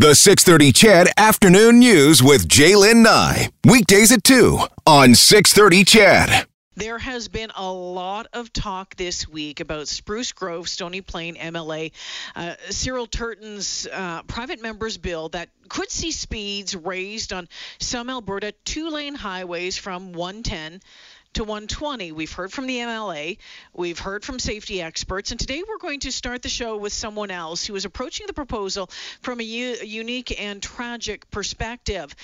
The 630 CHED Afternoon News with Jaylen Nye. Weekdays at 2 on 630 CHED. There has been a lot of talk this week about Spruce Grove, Stony Plain MLA, uh, Searle Turton's uh, private members bill that could see speeds raised on some Alberta two lane highways from 110 to 120. We've heard from the MLA, we've heard from safety experts, and today we're going to start the show with someone else who is approaching the proposal from a, u- unique and tragic perspective.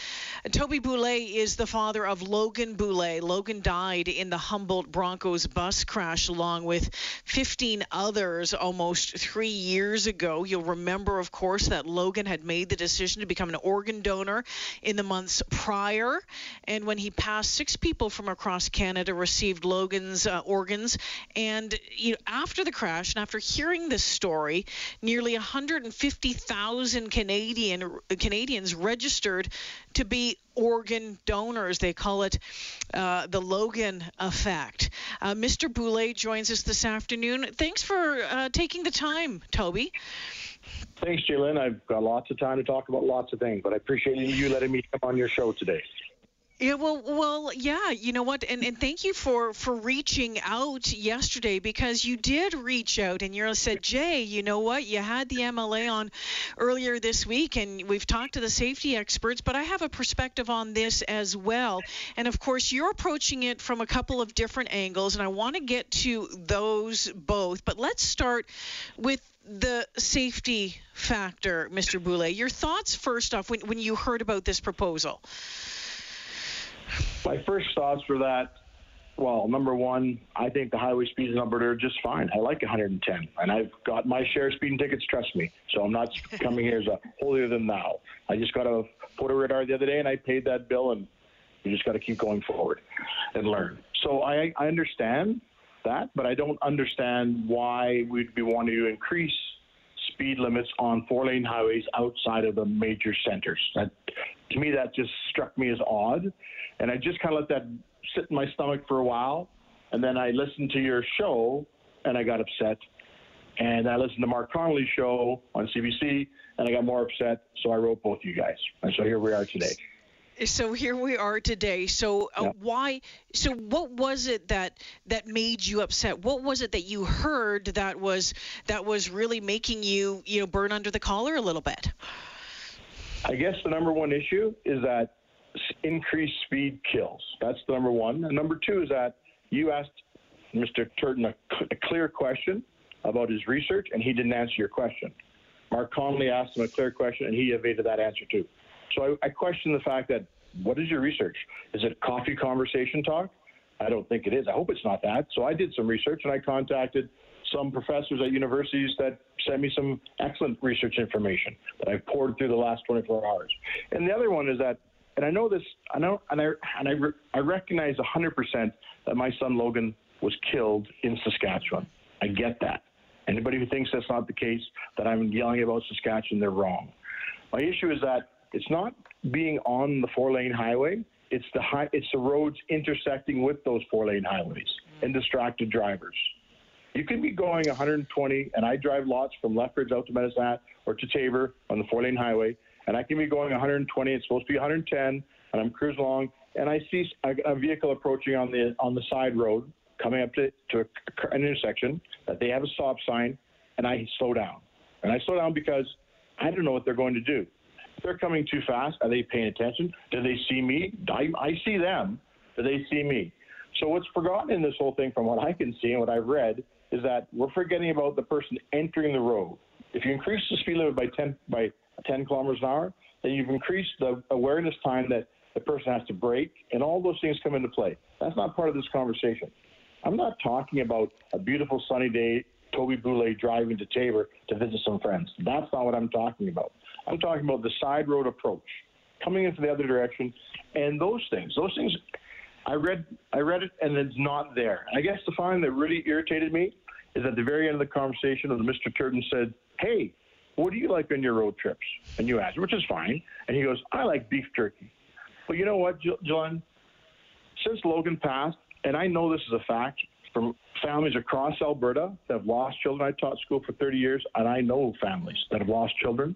Toby Boulet is the father of Logan Boulet. Logan died in the Humboldt Broncos bus crash along with 15 others almost three years ago. You'll remember, of course, that Logan had made the decision to become an organ donor in the months prior, and when he passed, six people from across Canada Canada received Logan's uh, organs. And you know, after the crash and after hearing this story, nearly 150,000 Canadian Canadians registered to be organ donors. They call it uh, the Logan effect. Uh, Mr. Boulet joins us this afternoon. Thanks for uh, taking the time, Toby. Thanks, Jalen. I've got lots of time to talk about lots of things, but I appreciate you letting me come on your show today. Yeah, well, well, yeah. You know what? And and thank you for for reaching out yesterday because you did reach out and you said, Jay, you know what? You had the MLA on earlier this week, and we've talked to the safety experts, but I have a perspective on this as well. And of course, you're approaching it from a couple of different angles, and I want to get to those both. But let's start with the safety factor, Mr. Boulet. Your thoughts first off when when you heard about this proposal. My first thoughts were that, well, number one, I think the highway speeds in Alberta are just fine. I like 110, and I've got my share of speeding tickets. Trust me. So I'm not coming here as a holier than thou. I just got a photo radar the other day, and I paid that bill, and you just got to keep going forward and learn. So I, I understand that, but I don't understand why we'd be wanting to increase speed limits on four lane highways outside of the major centers. That to me that just struck me as odd. And I just kind of let that sit in my stomach for a while. And then I listened to your show and I got upset. And I listened to Mark Connolly's show on CBC and I got more upset. So I wrote both you guys. And so here we are today. So here we are today. So uh, yeah. why? So what was it that that made you upset? What was it that you heard that was that was really making you you know burn under the collar a little bit? I guess the number one issue is that increased speed kills. That's the number one. And number two is that you asked Mr. Turton a, a clear question about his research, and he didn't answer your question. Mark Connolly asked him a clear question, and he evaded that answer too. So I, I question the fact that what is your research? Is it coffee conversation talk? I don't think it is. I hope it's not that. So I did some research, and I contacted some professors at universities that sent me some excellent research information that I've poured through the last 24 hours. And the other one is that and I know this, I know, and I and I, re, I recognize 100% that my son Logan was killed in Saskatchewan. I get that. Anybody who thinks that's not the case, that I'm yelling about Saskatchewan, they're wrong. My issue is that it's not being on the four-lane highway. It's the high, it's the roads intersecting with those four-lane highways and distracted drivers. You can be going 120, and I drive lots from Lethbridge out to Medicine or to Taber on the four-lane highway, and I can be going 120. It's supposed to be 110, and I'm cruising along, and I see a, a vehicle approaching on the on the side road, coming up to, to an intersection that they have a stop sign, and I slow down. And I slow down because I don't know what they're going to do. They're coming too fast, are they paying attention? Do they see me? I, I see them. Do they see me? So what's forgotten in this whole thing, from what I can see and what I've read, is that we're forgetting about the person entering the road. If you increase the speed limit by 10 by 10 kilometers an hour, then you've increased the awareness time that the person has to brake, and all those things come into play. That's not part of this conversation. I'm not talking about a beautiful sunny day, Toby Boulet driving to Taber to visit some friends. That's not what I'm talking about. I'm talking about the side road approach, coming into the other direction, and those things. Those things, I read, I read it, and it's not there. I guess the fine that really irritated me is at the very end of the conversation, when Mr. Turton said, "Hey, what do you like on your road trips? And you asked, which is fine. And he goes, I like beef jerky. But you know what, John? Since Logan passed, and I know this is a fact from families across Alberta that have lost children. I taught school for 30 years, and I know families that have lost children.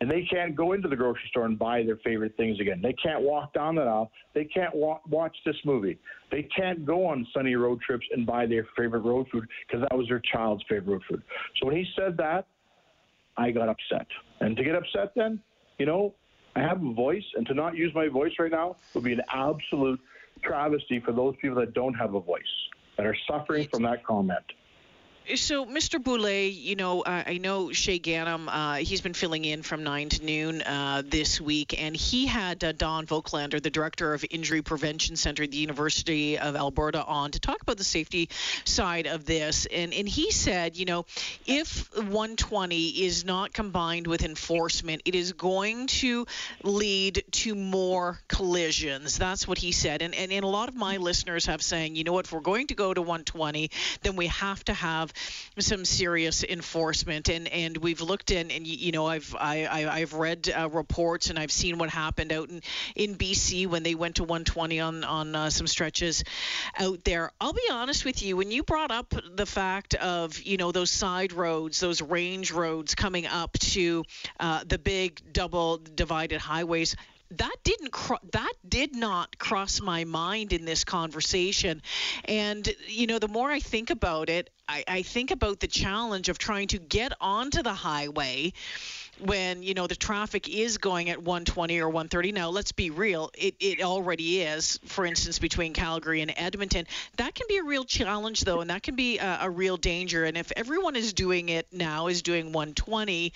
And they can't go into the grocery store and buy their favorite things again. They can't walk down that aisle. They can't wa- watch this movie. They can't go on sunny road trips and buy their favorite road food because that was their child's favorite road food. So when he said that, I got upset. And to get upset, then, you know, I have a voice, and to not use my voice right now would be an absolute travesty for those people that don't have a voice that are suffering from that comment. So, Mr. Boulet, you know, uh, I know Shaye Ganam, uh, he's been filling in from 9 to noon uh, this week, and he had uh, Don Voaklander, the director of Injury Prevention Center at the University of Alberta, on to talk about the safety side of this. And, and he said, you know, if 120 is not combined with enforcement, it is going to lead to more collisions. That's what he said. And, and, and a lot of my listeners have saying, you know what, if we're going to go to 120, then we have to have some serious enforcement. And and we've looked in, and you know, I've I, I have read uh, reports and I've seen what happened out in in BC when they went to 120 on on uh, some stretches out there. I'll be honest with you, when you brought up the fact of you know those side roads, those range roads coming up to uh, the big double divided highways that didn't cro- that did not cross my mind in this conversation. And you know the more i think about it I, I think about the challenge of trying to get onto the highway when you know the traffic is going at 120 or 130 now let's be real it, it already is for instance between calgary and edmonton. That can be a real challenge though and that can be a, a real danger and if everyone is doing it now is doing 120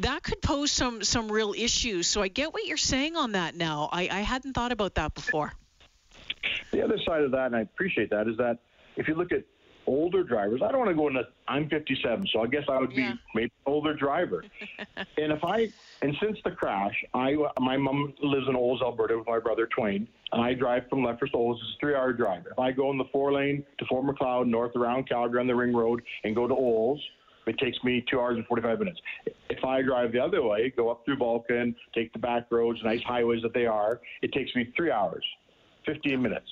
that could pose some some real issues. So i get what you're saying on that now. I, I hadn't thought about that before. The other side of that and i appreciate that is that if you look at older drivers. I don't want to go into. I'm 57, so I guess I would be yeah. maybe older driver. and if I and since the crash, I my mom lives in Olds, Alberta, with my brother Twain, and I drive from Lethbridge to Olds. It's a three-hour drive. If I go in the four lane to Fort Macleod, north around Calgary on the Ring Road, and go to Olds, it takes me two hours and 45 minutes. If I drive the other way, go up through Vulcan, take the back roads, nice highways that they are, it takes me three hours, 15 minutes.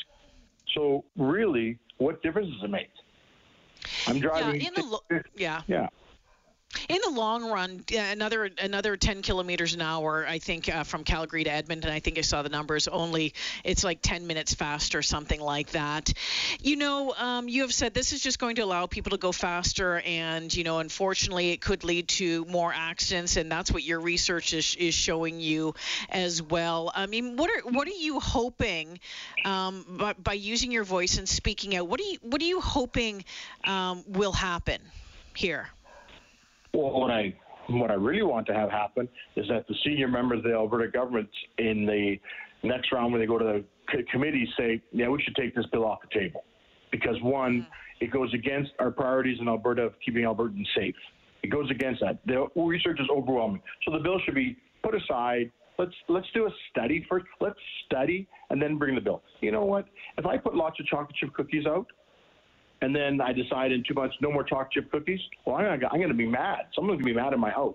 So really, what difference does it make? I'm driving. Yeah, in the lo- yeah. Yeah in the long run, another another 10 kilometers an hour, I think, uh, from Calgary to Edmonton. I think I saw the numbers. Only it's like 10 minutes faster, something like that. You know, um, you have said this is just going to allow people to go faster, and you know, unfortunately, it could lead to more accidents, and that's what your research is, is showing you as well. I mean, what are what are you hoping um, by, by using your voice and speaking out? What are you what are you hoping um, will happen here? Well, what I what I really want to have happen is that the senior members of the Alberta government in the next round, when they go to the committee, say, yeah, we should take this bill off the table because one, it goes against our priorities in Alberta of keeping Albertans safe. It goes against that. The research is overwhelming, so the bill should be put aside. Let's let's do a study first. Let's study and then bring the bill. You know what? If I put lots of chocolate chip cookies out, and then I decide in two months, no more chocolate chip cookies, well, I'm, I'm going to be mad. Someone's going to be mad at my house.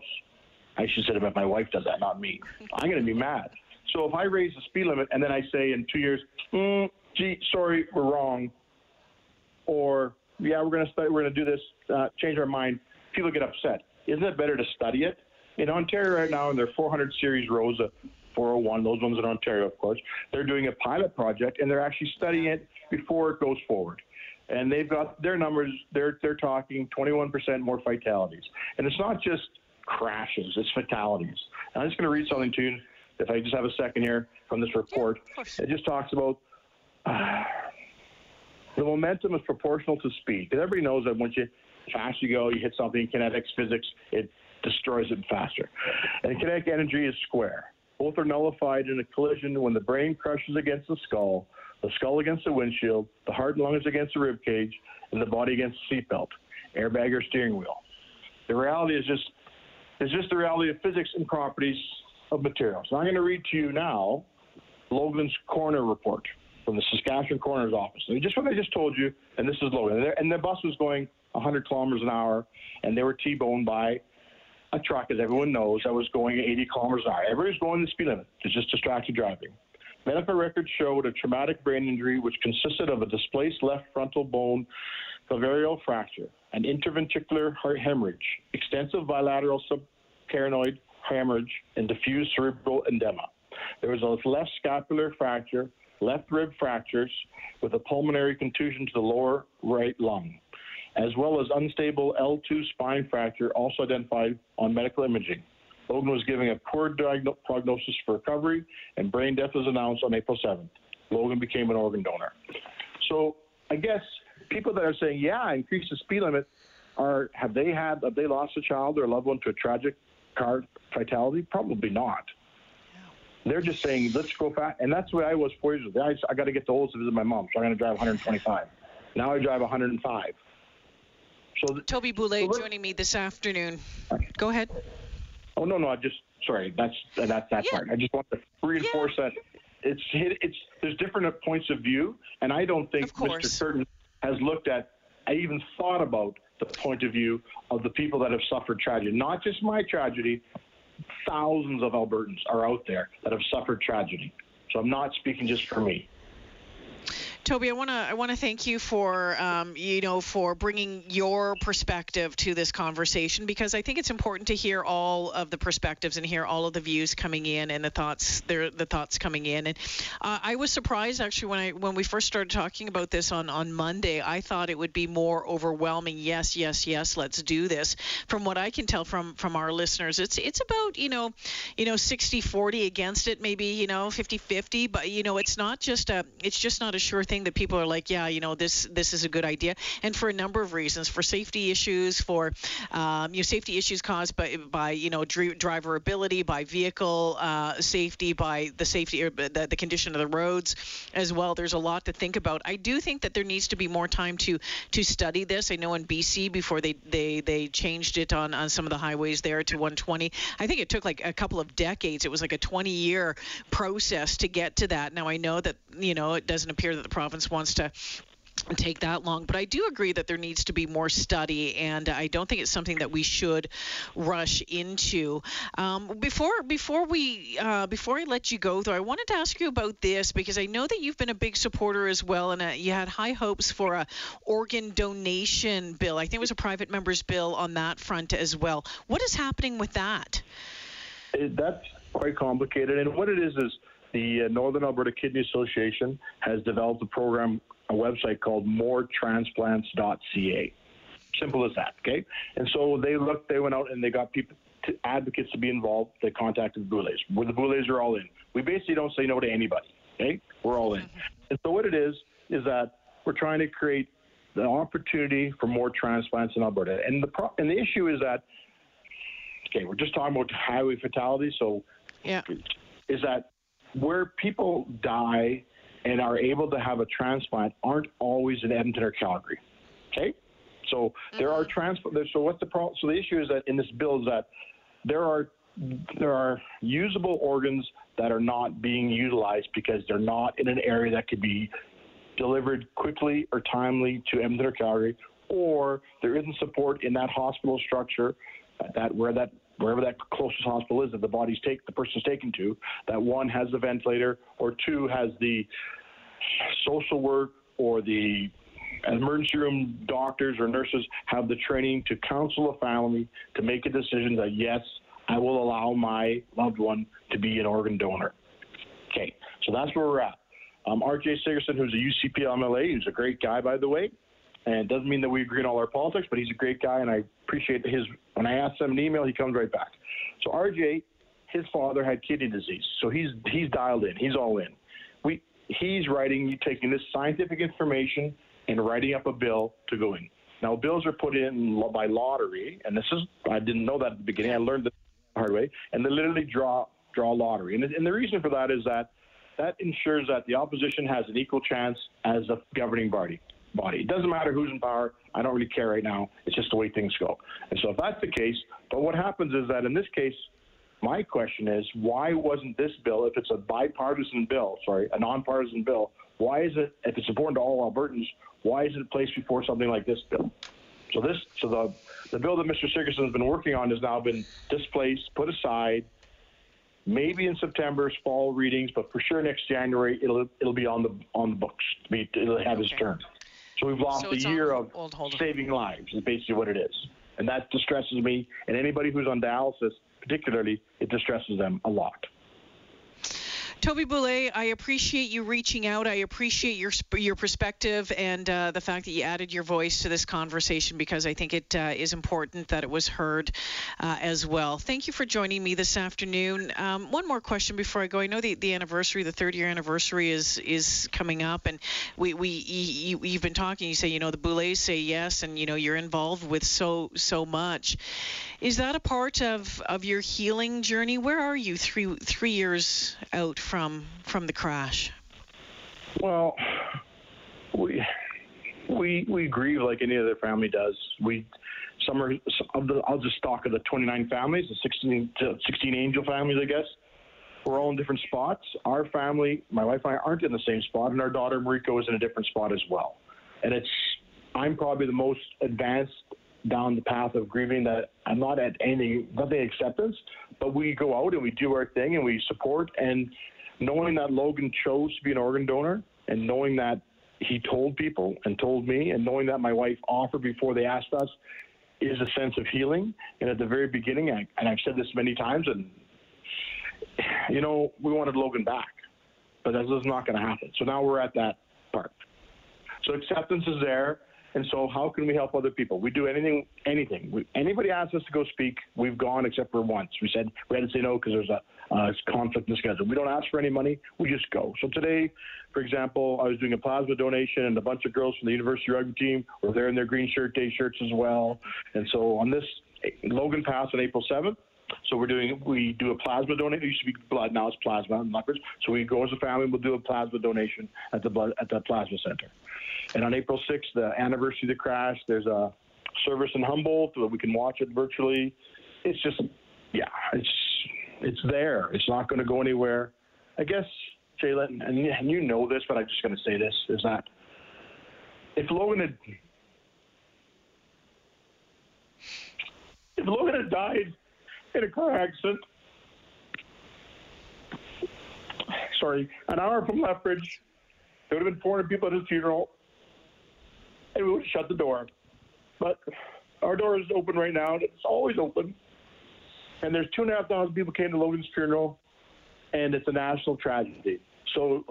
I should say that my wife does that, not me. I'm going to be mad. So if I raise the speed limit and then I say in two years, mm, gee, sorry, we're wrong, or yeah, we're going to we're going to do this, uh, change our mind, people get upset. Isn't it better to study it? In Ontario right now, in their 400 series Rosa 401, those ones in Ontario, of course, they're doing a pilot project and they're actually studying it before it goes forward and they've got their numbers. They're they're talking 21% more fatalities, and it's not just crashes; it's fatalities. And I'm just going to read something to you, if I just have a second here from this report. It just talks about. Uh, the momentum is proportional to speed. Because everybody knows that once you fast you go, you hit something, kinetics, physics, it destroys it faster. And kinetic energy is square. Both are nullified in a collision when the brain crushes against the skull the skull against the windshield, the heart and lungs against the rib cage, and the body against the seatbelt, airbag or steering wheel. The reality is just is just the reality of physics and properties of materials. I'm going to read to you now Logan's coroner report from the Saskatchewan coroner's office. And just what I just told you, and this is Logan. And the bus was going 100 kilometers an hour, and they were T-boned by a truck, as everyone knows, that was going 80 kilometers an hour. Everybody was going the speed limit. It's just distracted driving. Medical records showed a traumatic brain injury which consisted of a displaced left frontal bone calvario fracture, an interventricular heart hemorrhage, extensive bilateral subcarotid hemorrhage and diffuse cerebral edema. There was a left scapular fracture, left rib fractures, with a pulmonary contusion to the lower right lung, as well as unstable L2 spine fracture, also identified on medical imaging. Logan was giving a poor prognosis for recovery, and brain death was announced on April 7th. Logan became an organ donor. So I guess people that are saying, yeah, increase the speed limit, are have they had have they lost a child or a loved one to a tragic car fatality? Probably not. They're just saying, let's go fast. And that's what I was four years ago. I, I got to get the Olds to visit my mom, so I'm going to drive 125. Now I drive 105. So th- Toby Boulet so joining me this afternoon. Go ahead. Oh no, no, I just sorry. That's that's that yeah. part. I just want to reinforce yeah. that it's it's there's different uh, points of view, and I don't think Mr. Curtin has looked at. I even thought about the point of view of the people that have suffered tragedy, not just my tragedy. Thousands of Albertans are out there that have suffered tragedy. So I'm not speaking just for me. Toby, I want to I want to thank you for um, you know for bringing your perspective to this conversation because I think it's important to hear all of the perspectives and hear all of the views coming in and the thoughts the thoughts coming in. And uh, I was surprised actually when I when we first started talking about this on on Monday. I thought it would be more overwhelming. Yes, yes, yes. Let's do this. From what I can tell from from our listeners, it's it's about you know you know 60-40 against it, maybe you know 50-50. But you know it's not just a it's just not a sure thing that people are like, yeah, you know, this this is a good idea, and for a number of reasons, for safety issues, for um, you know, safety issues caused by by you know dri- driver ability, by vehicle uh, safety, by the safety or the, the condition of the roads as well. There's a lot to think about. I do think that there needs to be more time to to study this. I know in BC before they they they changed it on on some of the highways there to 120. I think it took like a couple of decades. It was like a 20 year process to get to that. Now I know that you know it doesn't appear that the province wants to take that long. But I do agree that there needs to be more study, and I don't think it's something that we should rush into. Um, before before we uh, before I let you go, though, I wanted to ask you about this because I know that you've been a big supporter as well, and uh, you had high hopes for a organ donation bill. I think it was a private member's bill on that front as well. What is happening with that? That's quite complicated, and what it is is the uh, Northern Alberta Kidney Association has developed a program, a website called moretransplants.ca. Simple as that, okay? And so they looked, they went out and they got people, to, advocates to be involved. They contacted the Boulets. Where the Boulets are all in. We basically don't say no to anybody, okay? We're all in. And so what it is, is that we're trying to create the opportunity for more transplants in Alberta. And the pro- and the issue is that, okay, we're just talking about highway fatalities. So, yeah. is that where people die and are able to have a transplant aren't always in Edmonton or Calgary. Okay, so there are mm-hmm. transplant. So what's the problem? So the issue is that in this bill is that there are there are usable organs that are not being utilized because they're not in an area that could be delivered quickly or timely to Edmonton or Calgary, or there isn't support in that hospital structure that where that wherever that closest hospital is that the body's take the person's taken to, that one has the ventilator or two has the social work or the emergency room doctors or nurses have the training to counsel a family to make a decision that yes, I will allow my loved one to be an organ donor. Okay, so that's where we're at. Um, RJ Sigurdson, who's a UCP MLA, a great guy, by the way, and it doesn't mean that we agree on all our politics, but he's a great guy, and I appreciate his. When I ask him an email, he comes right back. So RJ, his father had kidney disease, so he's he's dialed in. He's all in. We he's writing, taking this scientific information and writing up a bill to go in. Now bills are put in by lottery, and this is I didn't know that at the beginning. I learned this the hard way, and they literally draw draw lottery, and and the reason for that is that that ensures that the opposition has an equal chance as a governing party body. It doesn't matter who's in power. I don't really care right now. It's just the way things go. And so if that's the case, but what happens is that in this case, my question is why wasn't this bill, if it's a bipartisan bill, sorry, a nonpartisan bill, why is it, if it's important to all Albertans, why isn't it placed before something like this bill? So this, so the the bill that Mr. Sigurdson has been working on has now been displaced, put aside. Maybe in September's fall readings, but for sure next January it'll it'll be on the on the books. It'll have its turn. So we've lost so a year of saving lives, is basically what it is. And that distresses me. And anybody who's on dialysis particularly, it distresses them a lot. Toby Boulet, I appreciate you reaching out. I appreciate your your perspective and uh, the fact that you added your voice to this conversation because I think it uh, is important that it was heard uh, as well. Thank you for joining me this afternoon. Um, one more question before I go. I know the, the anniversary, the third year anniversary, is is coming up, and we we you, you've been talking. You say you know the Boulets say yes, and you know you're involved with so so much. Is that a part of of your healing journey? Where are you three three years out? From from the crash? Well, we we we grieve like any other family does. We some are I'll just talk of the 29 families, the 16 16 angel families, I guess. We're all in different spots. Our family, my wife and I, aren't in the same spot, and our daughter Mariko is in a different spot as well. And it's I'm probably the most advanced down the path of grieving that I'm not at any nothing acceptance, but we go out and we do our thing and we support and knowing that Logan chose to be an organ donor and knowing that he told people and told me and knowing that my wife offered before they asked us is a sense of healing. And at the very beginning, I, and I've said this many times, and you know, we wanted Logan back, but this is not going to happen. So now we're at that part. So acceptance is there. And so, how can we help other people? We do anything, anything. We, anybody asks us to go speak, we've gone except for once. We said we had to say no because there's a uh, conflict in the schedule. We don't ask for any money, we just go. So today, for example, I was doing a plasma donation, and a bunch of girls from the University Rugby team were there in their green shirt day shirts as well. And so on this Logan Pass on April 7th, so we're doing we do a plasma donation. It used to be blood, now it's plasma and leopards. So we go as a family, we'll do a plasma donation at the blood at the plasma center. And on April 6th, the anniversary of the crash, there's a service in Humboldt that we can watch it virtually. It's just, yeah, it's it's there. It's not going to go anywhere. I guess, Jalen, and, you know this, but I'm just going to say this: is that if Logan had if Logan had died in a car accident, sorry, an hour from Lethbridge, there would have been 400 people at his funeral and we would have shut the door. But our door is open right now. And it's always open. And there's two and a half thousand people came to Logan's funeral, and it's a national tragedy. So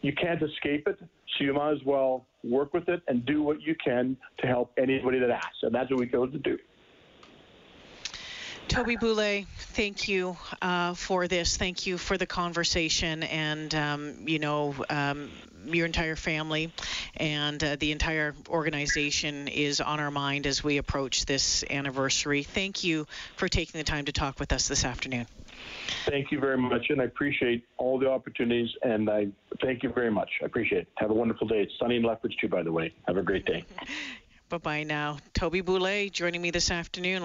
you can't escape it. So you might as well work with it and do what you can to help anybody that asks. And that's what we chose to do. Toby Boulet, thank you uh, for this. Thank you for the conversation. And, um, you know, um, your entire family and uh, the entire organization is on our mind as we approach this anniversary. Thank you for taking the time to talk with us this afternoon. Thank you very much, and I appreciate all the opportunities, and I thank you very much. I appreciate it. Have a wonderful day. It's sunny in Lethbridge, too, by the way. Have a great day. bye bye now. Toby Boulet joining me this afternoon.